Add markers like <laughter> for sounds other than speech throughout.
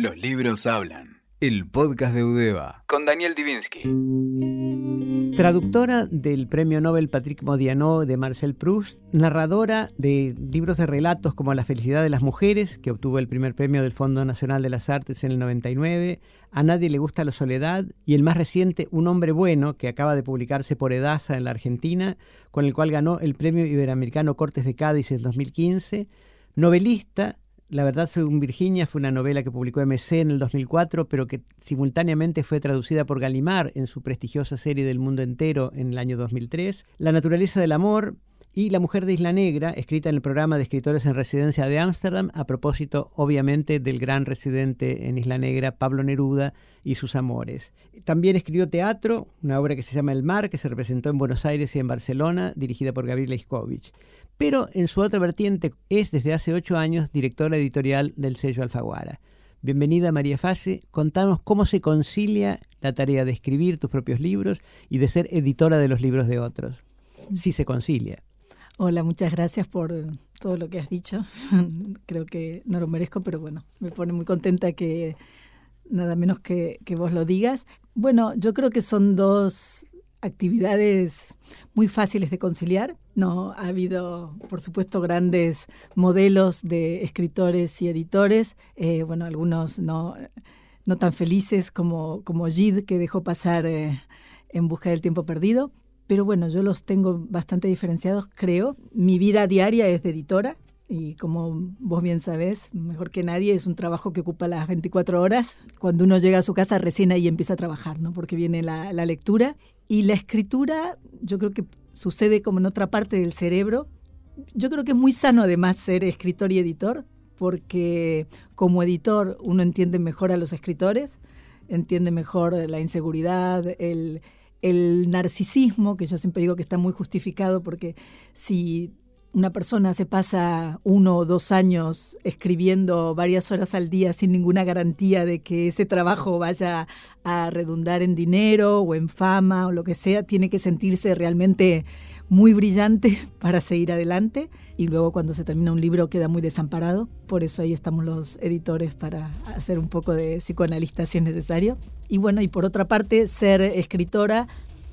Los libros hablan. El podcast de Udeva. Con Daniel Divinsky. Traductora del premio Nobel Patrick Modiano de Marcel Proust, narradora de libros de relatos como La felicidad de las mujeres, que obtuvo el primer premio del Fondo Nacional de las Artes en el 99, A nadie le gusta la soledad y el más reciente Un hombre bueno, que acaba de publicarse por Edasa en la Argentina, con el cual ganó el premio iberoamericano Cortes de Cádiz en 2015, novelista, la verdad, según Virginia, fue una novela que publicó MC en el 2004, pero que simultáneamente fue traducida por Gallimard en su prestigiosa serie del mundo entero en el año 2003. La naturaleza del amor y La mujer de Isla Negra, escrita en el programa de escritores en residencia de Ámsterdam, a propósito, obviamente, del gran residente en Isla Negra, Pablo Neruda, y sus amores. También escribió teatro, una obra que se llama El mar, que se representó en Buenos Aires y en Barcelona, dirigida por Gabriel Iskovich pero en su otra vertiente es desde hace ocho años directora editorial del sello Alfaguara. Bienvenida María Fase, contanos cómo se concilia la tarea de escribir tus propios libros y de ser editora de los libros de otros. Si se concilia. Hola, muchas gracias por todo lo que has dicho. <laughs> Creo que no lo merezco, pero bueno, me pone muy contenta que nada menos que, que vos lo digas. Bueno, yo creo que son dos actividades muy fáciles de conciliar. No ha habido, por supuesto, grandes modelos de escritores y editores. Eh, bueno, algunos no, no tan felices como, como Gide, que dejó pasar eh, en busca del tiempo perdido. Pero bueno, yo los tengo bastante diferenciados, creo. Mi vida diaria es de editora, y como vos bien sabés, mejor que nadie, es un trabajo que ocupa las 24 horas. Cuando uno llega a su casa, recién ahí empieza a trabajar, ¿no? Porque viene la, la lectura y la escritura, yo creo que sucede como en otra parte del cerebro. Yo creo que es muy sano además ser escritor y editor, porque como editor uno entiende mejor a los escritores, entiende mejor la inseguridad, el, el narcisismo, que yo siempre digo que está muy justificado, porque si una persona se pasa uno o dos años escribiendo varias horas al día sin ninguna garantía de que ese trabajo vaya a redundar en dinero o en fama o lo que sea, tiene que sentirse realmente muy brillante <laughs> para seguir adelante y luego cuando se termina un libro queda muy desamparado. Por eso ahí estamos los editores para hacer un poco de psicoanalista si es necesario. Y bueno, y por otra parte, ser escritora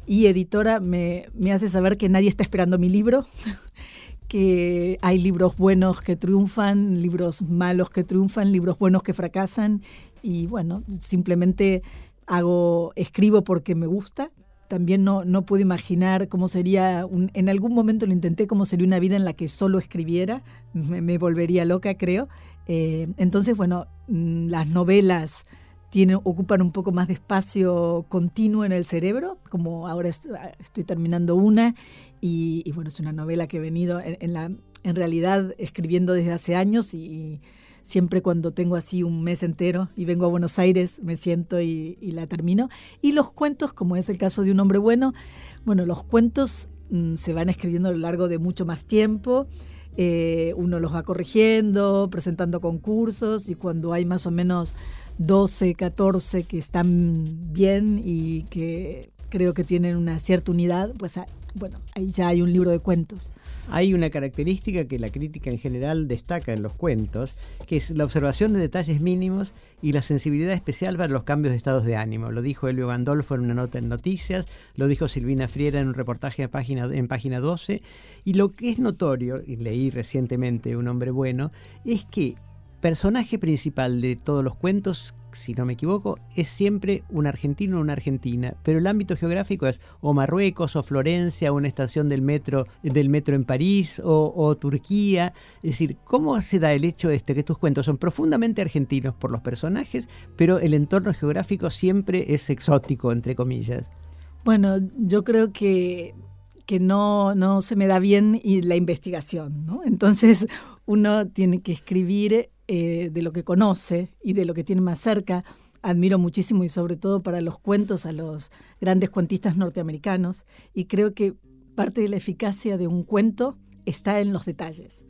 y editora me, me hace saber que nadie está esperando mi libro <laughs> que hay libros buenos que triunfan, libros malos que triunfan, libros buenos que fracasan y bueno, simplemente hago, escribo porque me gusta. También no, no puedo imaginar cómo sería, un, en algún momento lo intenté, cómo sería una vida en la que solo escribiera, me, volvería loca creo. Eh, entonces, bueno, mm, las novelas tienen, ocupan un poco más de espacio continuo en el cerebro, como ahora estoy terminando una, y, bueno, es una novela que he venido en, la, en realidad escribiendo desde hace años y, siempre cuando tengo así un mes entero y vengo a Buenos Aires me siento y, la termino. Y los cuentos, como es el caso de Un hombre bueno, bueno, los cuentos mm, se van escribiendo a lo largo de mucho más tiempo. Eh, uno los va corrigiendo, presentando concursos y cuando hay más o menos 12, 14 que están bien y que creo que tienen una cierta unidad, pues ah, bueno, ahí ya hay un libro de cuentos. Hay una característica que la crítica en general destaca en los cuentos, que es la observación de detalles mínimos y la sensibilidad especial para los cambios de estados de ánimo. Lo dijo Elio Gandolfo en una nota en Noticias, lo dijo Silvina Friera en un reportaje página, en página 12, y lo que es notorio, y leí recientemente Un hombre bueno, es que personaje principal de todos los cuentos, si no me equivoco, es siempre un argentino o una argentina, pero el ámbito geográfico es o Marruecos o Florencia, una estación del metro, del metro en París o, Turquía. Es decir, ¿cómo se da el hecho este que tus cuentos son profundamente argentinos por los personajes, pero el entorno geográfico siempre es exótico, entre comillas? Bueno, yo creo que que no, no se me da bien la investigación, ¿no? Entonces uno tiene que escribir eh, de lo que conoce y de lo que tiene más cerca. Admiro muchísimo y sobre todo para los cuentos a los grandes cuentistas norteamericanos y creo que parte de la eficacia de un cuento está en los detalles.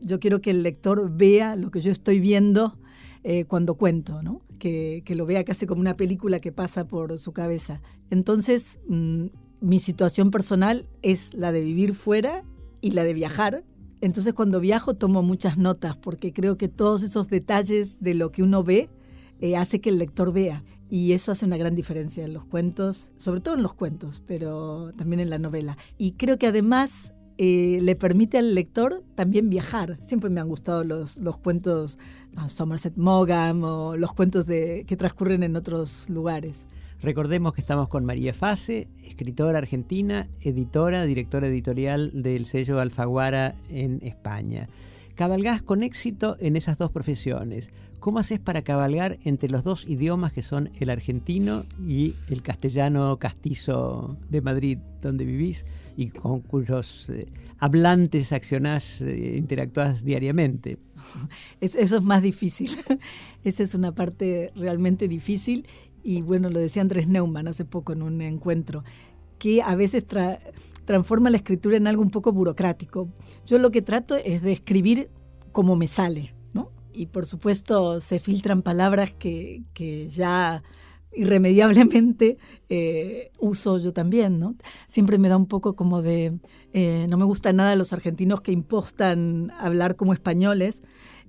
yo quiero que el lector vea lo que yo estoy viendo eh, cuando cuento, ¿no? que, lo vea casi como una película que pasa por su cabeza. Entonces, mm, mi situación personal es la de vivir fuera y la de viajar entonces cuando viajo tomo muchas notas porque creo que todos esos detalles de lo que uno ve eh, hace que el lector vea. Y eso hace una gran diferencia en los cuentos, sobre todo en los cuentos, pero también en la novela. Y creo que además eh, le permite al lector también viajar. Siempre me han gustado los, los cuentos Somerset Maugham o los cuentos de, que transcurren en otros lugares. Recordemos que estamos con María Fase, escritora argentina, editora, directora editorial del sello Alfaguara en España. Cabalgás con éxito en esas dos profesiones. ¿Cómo haces para cabalgar entre los dos idiomas que son el argentino y el castellano castizo de Madrid, donde vivís y con cuyos eh, hablantes accionás, e interactuás diariamente? <laughs> eso es más difícil. <laughs> Esa es una parte realmente difícil y bueno, lo decía Andrés Neumann hace poco en un encuentro, que a veces transforma la escritura en algo un poco burocrático. Yo lo que trato es de escribir como me sale, ¿no? Y por supuesto se filtran palabras que, que ya irremediablemente eh, uso yo también, ¿no? Siempre me da un poco como de... Eh, no me gusta nada los argentinos que impostan hablar como españoles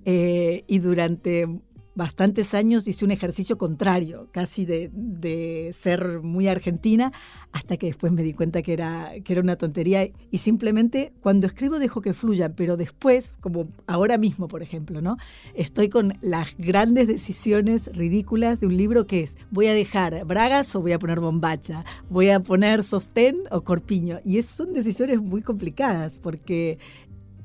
eh, y durante bastantes años hice un ejercicio contrario, casi de, ser muy argentina, hasta que después me di cuenta que era, que era una tontería y simplemente cuando escribo dejo que fluya, pero después, como ahora mismo, por ejemplo, ¿no? Estoy con las grandes decisiones ridículas de un libro que es, voy a dejar bragas o voy a poner bombacha, voy a poner sostén o corpiño. Y eso son decisiones muy complicadas porque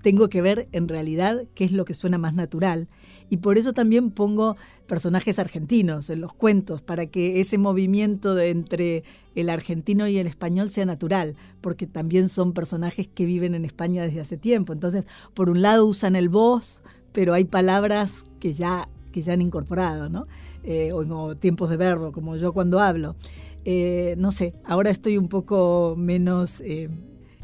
tengo que ver en realidad qué es lo que suena más natural y por eso también pongo personajes argentinos en los cuentos, para que ese movimiento entre el argentino y el español sea natural, porque también son personajes que viven en España desde hace tiempo. Entonces, por un lado usan el voz, pero hay palabras que ya, que ya han incorporado, ¿no? Eh, o, tiempos de verbo, como yo cuando hablo. Eh, no sé, ahora estoy un poco menos... Eh,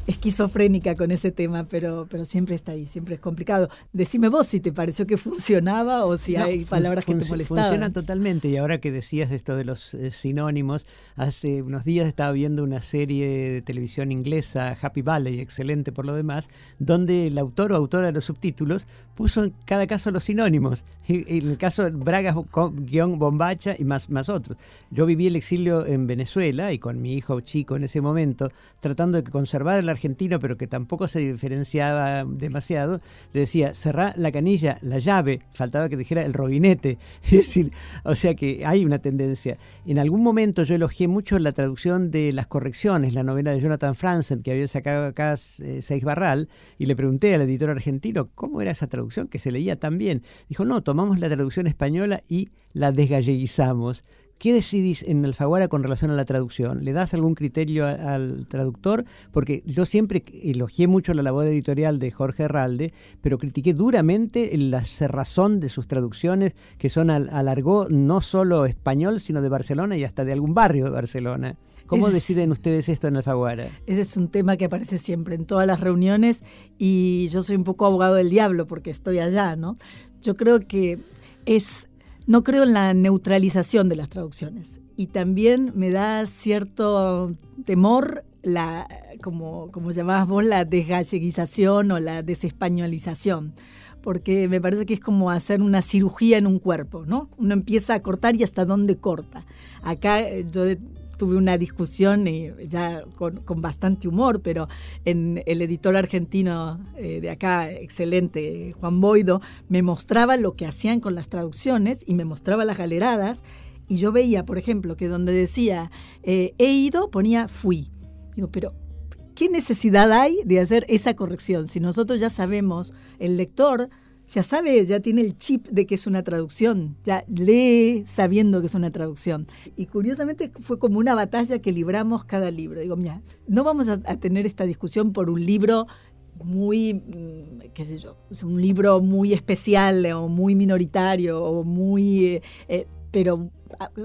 esquizofrénica con ese tema, pero, pero siempre está ahí, siempre es complicado. Decime vos si te pareció que funcionaba o si hay palabras que te molestaban. Funciona totalmente y ahora que decías esto de los eh, sinónimos, hace unos días estaba viendo una serie de televisión inglesa, Happy Valley, excelente por lo demás, donde el autor o autora de los subtítulos puso en cada caso los sinónimos. En el caso de Braga, guion bombacha y más, más otros. Yo viví el exilio en Venezuela y con mi hijo chico en ese momento, tratando de conservar el argentino, pero que tampoco se diferenciaba demasiado, le decía, cerrá la canilla, la llave, faltaba que dijera el robinete. <laughs> Es decir, o sea que hay una tendencia. En algún momento yo elogié mucho la traducción de Las Correcciones, la novela de Jonathan Franzen, que había sacado acá eh, Seis Barral, y le pregunté al editor argentino cómo era esa traducción que se leía tan bien. Dijo, no, tomamos la traducción española y la desgalleguizamos. ¿Qué decidís en Alfaguara con relación a la traducción? ¿Le das algún criterio al traductor? Porque yo siempre elogié mucho la labor editorial de Jorge Herralde, pero critiqué duramente la cerrazón de sus traducciones, que son al, alargó no solo español, sino de Barcelona y hasta de algún barrio de Barcelona. ¿Cómo deciden ustedes esto en Alfaguara? Ese es un tema que aparece siempre en todas las reuniones y yo soy un poco abogado del diablo porque estoy allá, ¿no? Yo creo que es no creo en la neutralización de las traducciones y también me da cierto temor la, como, como llamabas vos, la desgalleguización o la desespañolización, porque me parece que es como hacer una cirugía en un cuerpo, ¿no? Uno empieza a cortar y hasta dónde corta. Acá eh, yo tuve una discusión y ya con, bastante humor, pero en el editor argentino eh, de acá, excelente, Juan Boido, me mostraba lo que hacían con las traducciones y me mostraba las galeradas. Y yo veía, por ejemplo, que donde decía eh, he ido, ponía fui. Digo, pero ¿qué necesidad hay de hacer esa corrección? Si nosotros ya sabemos, el lector ya sabe, ya tiene el chip de que es una traducción, ya lee sabiendo que es una traducción. Y curiosamente fue como una batalla que libramos cada libro. Digo, mira, no vamos a, tener esta discusión por un libro muy, mm, qué sé yo, un libro muy especial o muy minoritario o muy, eh, eh, pero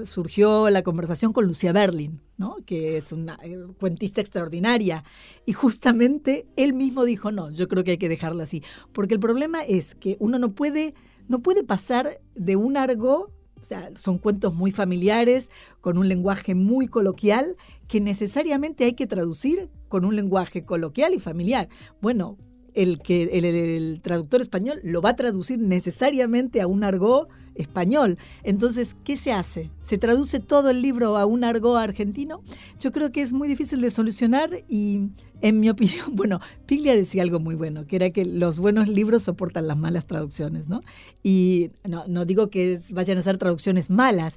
surgió la conversación con Lucia Berlin, ¿no? que es una eh, cuentista extraordinaria. Y justamente él mismo dijo, no, yo creo que hay que dejarla así. Porque el problema es que uno no puede, no puede pasar de un argo, o sea, son cuentos muy familiares, con un lenguaje muy coloquial, que necesariamente hay que traducir con un lenguaje coloquial y familiar. Bueno, el que el, traductor español lo va a traducir necesariamente a un argot español. Entonces, ¿qué se hace? ¿Se traduce todo el libro a un argot argentino? Yo creo que es muy difícil de solucionar y, en mi opinión, <laughs> bueno, Piglia decía algo muy bueno, que era que los buenos libros soportan las malas traducciones, ¿no? Y no, no digo que vayan a ser traducciones malas,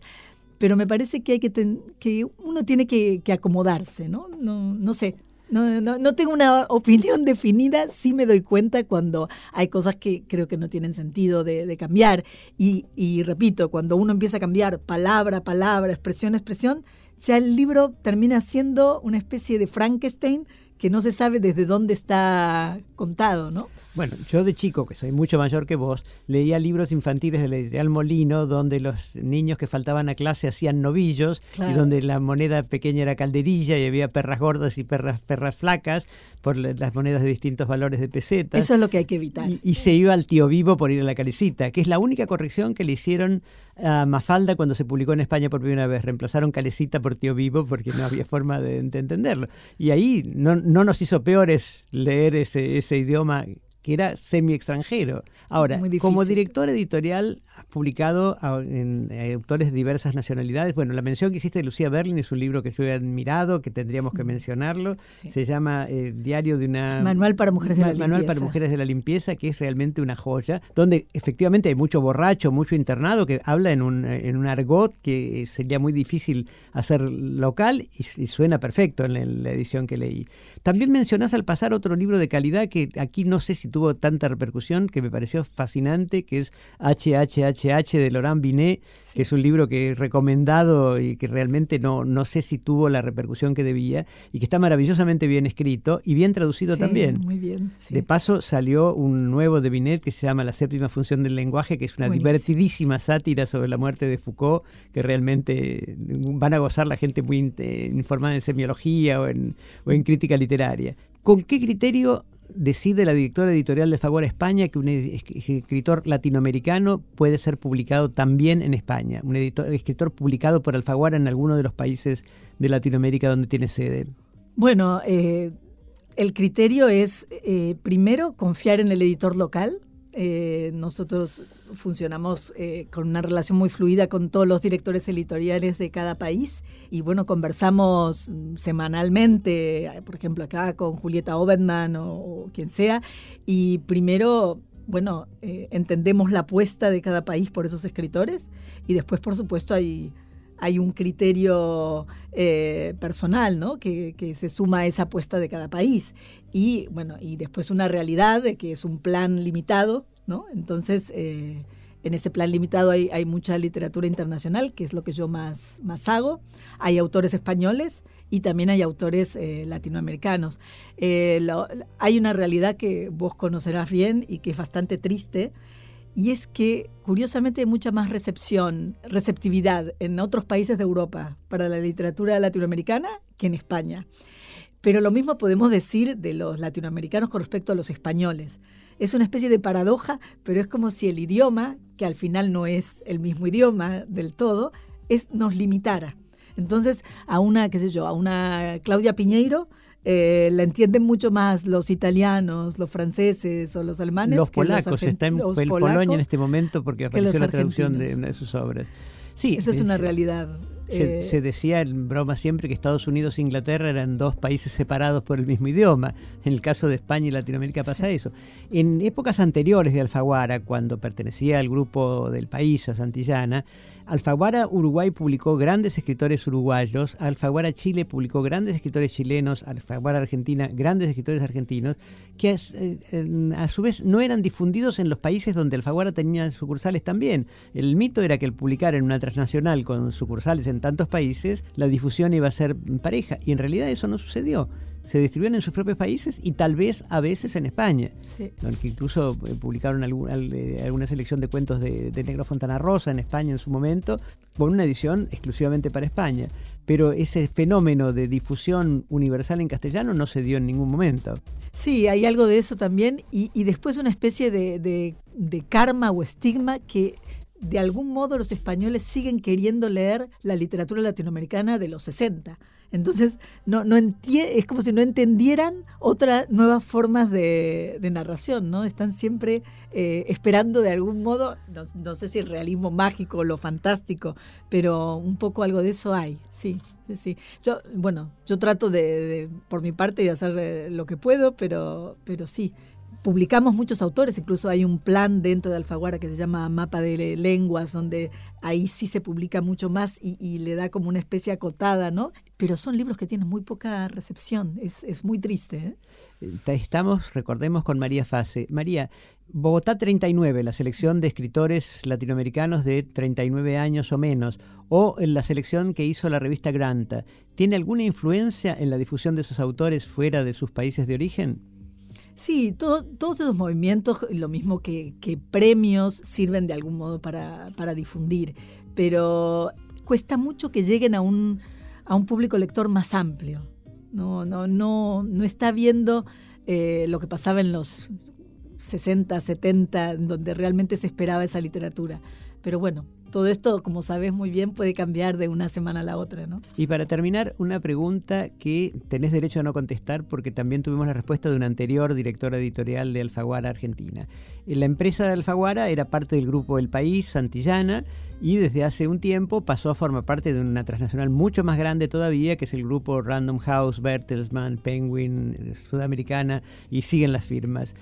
pero me parece que hay que que uno tiene que, que acomodarse, ¿no? No, no sé, no, no, no, tengo una <laughs> opinión definida, sí me doy cuenta cuando hay cosas que creo que no tienen sentido de, cambiar. Y, y, repito, cuando uno empieza a cambiar palabra a palabra, expresión a expresión, ya el libro termina siendo una especie de Frankenstein que no se sabe desde dónde está contado, ¿no? Bueno, yo de chico, que soy mucho mayor que vos, leía libros infantiles de la editorial Molino, donde los niños que faltaban a clase hacían novillos, y donde la moneda pequeña era calderilla, y había perras gordas y perras, perras flacas, por las monedas de distintos valores de pesetas. Eso es lo que hay que evitar. Y, se iba al tío vivo por ir a la calecita, que es la única corrección que le hicieron a Mafalda cuando se publicó en España por primera vez. Reemplazaron calecita por tío vivo porque no había forma de, entenderlo. Y ahí no, no nos hizo peores leer ese, ese idioma que era semi-extranjero. Ahora, como director editorial, has publicado en, eh, autores de diversas nacionalidades. Bueno, la mención que hiciste de Lucía Berlin es un libro que yo he admirado, que tendríamos que mencionarlo. Se llama eh, Diario de una... Manual para Mujeres de la Manual para Mujeres de la Limpieza, que es realmente una joya, donde efectivamente hay mucho borracho, mucho internado, que habla en un, en un argot que sería muy difícil hacer local y, suena perfecto en la edición que leí. También mencionás al pasar otro libro de calidad que aquí no sé si tuvo tanta repercusión, que me pareció fascinante, que es HHHH de Laurent Binet, que es un libro que he recomendado y que realmente no, no sé si tuvo la repercusión que debía, y que está maravillosamente bien escrito y bien traducido también. Muy bien. De paso salió un nuevo de Binet que se llama La séptima función del lenguaje, que es una divertidísima sátira sobre la muerte de Foucault, que realmente van a gozar la gente muy informada en semiología o en, o en crítica literaria ¿Con qué criterio decide la directora editorial de Favor España que un escritor latinoamericano puede ser publicado también en España? Un escritor publicado por Alfaguara en alguno de los países de Latinoamérica donde tiene sede. Bueno, eh, el criterio es, eh, primero, confiar en el editor local, eh, nosotros funcionamos eh, con una relación muy fluida con todos los directores editoriales de cada país y bueno, conversamos semanalmente, por ejemplo acá con Julieta Obedman o, quien sea, y primero bueno, eh, entendemos la apuesta de cada país por esos escritores y después, por supuesto, hay, hay un criterio personal, ¿no? Que, que, se suma a esa apuesta de cada país. Y bueno, y después una realidad de que es un plan limitado, ¿no? Entonces, eh, en ese plan limitado hay, hay, mucha literatura internacional, que es lo que yo más, más hago. Hay autores españoles y también hay autores eh, latinoamericanos. Eh, hay una realidad que vos conocerás bien y que es bastante triste, y es que curiosamente hay mucha más recepción, receptividad en otros países de Europa para la literatura latinoamericana que en España. Pero lo mismo podemos decir de los latinoamericanos con respecto a los españoles. Es una especie de paradoja, pero es como si el idioma, que al final no es el mismo idioma del todo, nos limitara. Entonces, a una, qué sé yo, a una Claudia Piñeiro eh, la entienden mucho más los italianos, los franceses o los alemanes. Los polacos, está en Polonia en este momento porque apareció la traducción de una de sus obras. Sí, esa es una realidad eh, se, decía en broma siempre que Estados Unidos e Inglaterra eran dos países separados por el mismo idioma. En el caso de España y Latinoamérica pasa eso. En épocas anteriores de Alfaguara, cuando pertenecía al grupo del país, a Santillana, Alfaguara Uruguay publicó grandes escritores uruguayos, Alfaguara Chile publicó grandes escritores chilenos, Alfaguara Argentina grandes escritores argentinos, que eh, a, su vez no eran difundidos en los países donde Alfaguara tenía sucursales también. El mito era que al publicar en una transnacional con sucursales en tantos países, la difusión iba a ser pareja, y en realidad eso no sucedió se distribuyen en sus propios países y tal vez a veces en España. Sí. incluso eh, publicaron eh, alguna selección de cuentos de, Negro Fontana Rosa en España en su momento, con una edición exclusivamente para España. Pero ese fenómeno de difusión universal en castellano no se dio en ningún momento. Sí, hay algo de eso también. Y, después una especie de, de karma o estigma que de algún modo los españoles siguen queriendo leer la literatura latinoamericana de los 60 Entonces, no, no es como si no entendieran otras nuevas formas de, narración, ¿no? Están siempre eh, esperando de algún modo, no, sé si el realismo mágico o lo fantástico, pero un poco algo de eso hay, sí. Sí, Yo, bueno, yo trato de, por mi parte, de hacer eh, lo que puedo, pero, pero sí, publicamos muchos autores, incluso hay un plan dentro de Alfaguara que se llama Mapa de Lenguas, donde ahí sí se publica mucho más y, le da como una especie acotada, ¿no? Pero son libros que tienen muy poca recepción, es, muy triste. ¿eh? Estamos, recordemos, con María Fase. María, Bogotá 39, la selección de escritores latinoamericanos de 39 años o menos, o la selección que hizo la revista Granta, ¿tiene alguna influencia en la difusión de esos autores fuera de sus países de origen? Sí, todos esos movimientos, lo mismo que, premios, sirven de algún modo para, difundir, pero cuesta mucho que lleguen a un, a un público lector más amplio. No, no, no, no está viendo eh, lo que pasaba en los 60, 70, donde realmente se esperaba esa literatura. Pero bueno, todo esto, como sabes muy bien, puede cambiar de una semana a la otra, ¿no? Y para terminar, una pregunta que tenés derecho a no contestar porque también tuvimos la respuesta de una anterior directora editorial de Alfaguara Argentina. Eh, la empresa de Alfaguara era parte del grupo El País, Santillana, y desde hace un tiempo pasó a formar parte de una transnacional mucho más grande todavía, que es el grupo Random House, Bertelsmann, Penguin, eh, Sudamericana, y siguen las firmas.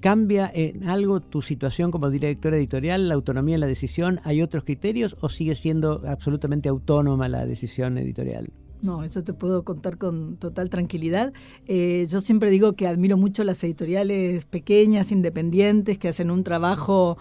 ¿Cambia en algo tu situación como directora editorial, la autonomía en la decisión? ¿Hay otros criterios o sigue siendo absolutamente autónoma la decisión editorial? No, eso te puedo contar con total tranquilidad. Eh, yo siempre digo que admiro mucho las editoriales pequeñas, independientes, que hacen un trabajo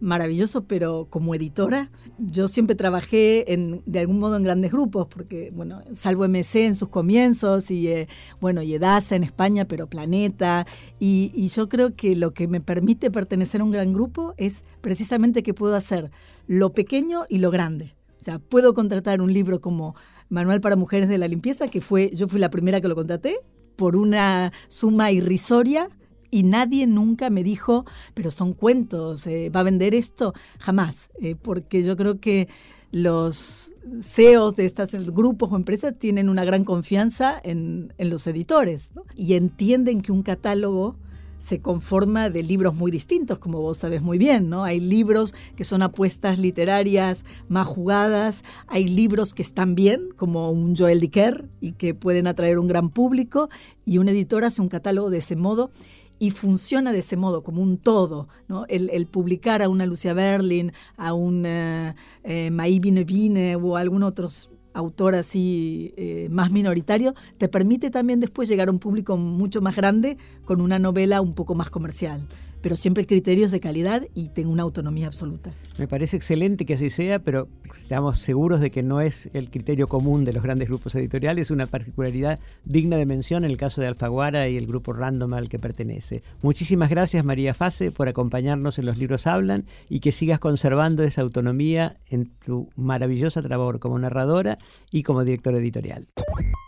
maravilloso, pero como editora, yo siempre trabajé en, de algún modo en grandes grupos, porque, bueno, salvo MC en sus comienzos y, eh, bueno, y Edasa en España, pero Planeta, y, y, yo creo que lo que me permite pertenecer a un gran grupo es precisamente que puedo hacer lo pequeño y lo grande. O sea, puedo contratar un libro como Manual para Mujeres de la Limpieza, que fue, yo fui la primera que lo contraté, por una suma irrisoria, y nadie nunca me dijo, pero son cuentos, eh, ¿va a vender esto? Jamás, eh, porque yo creo que los CEOs de estos grupos o empresas tienen una gran confianza en, los editores y entienden que un catálogo se conforma de libros muy distintos, como vos sabes muy bien, ¿no? Hay libros que son apuestas literarias más jugadas, hay libros que están bien, como un Joel Dicker, y que pueden atraer un gran público, y un editor hace un catálogo de ese modo y funciona de ese modo, como un todo. ¿no? El, publicar a una Lucia Berlin, a un eh, eh o a algún otro autor así eh, más minoritario, te permite también después llegar a un público mucho más grande con una novela un poco más comercial pero siempre criterios de calidad y tengo una autonomía absoluta. Me parece excelente que así sea, pero estamos seguros de que no es el criterio común de los grandes grupos editoriales, una particularidad digna de mención en el caso de Alfaguara y el grupo Random al que pertenece. Muchísimas gracias María Fase por acompañarnos en Los Libros Hablan y que sigas conservando esa autonomía en tu maravillosa labor como narradora y como directora editorial.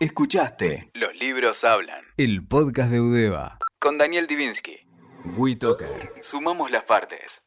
Escuchaste Los Libros Hablan, el podcast de Udeva, con Daniel Divinsky. Sumamos las partes.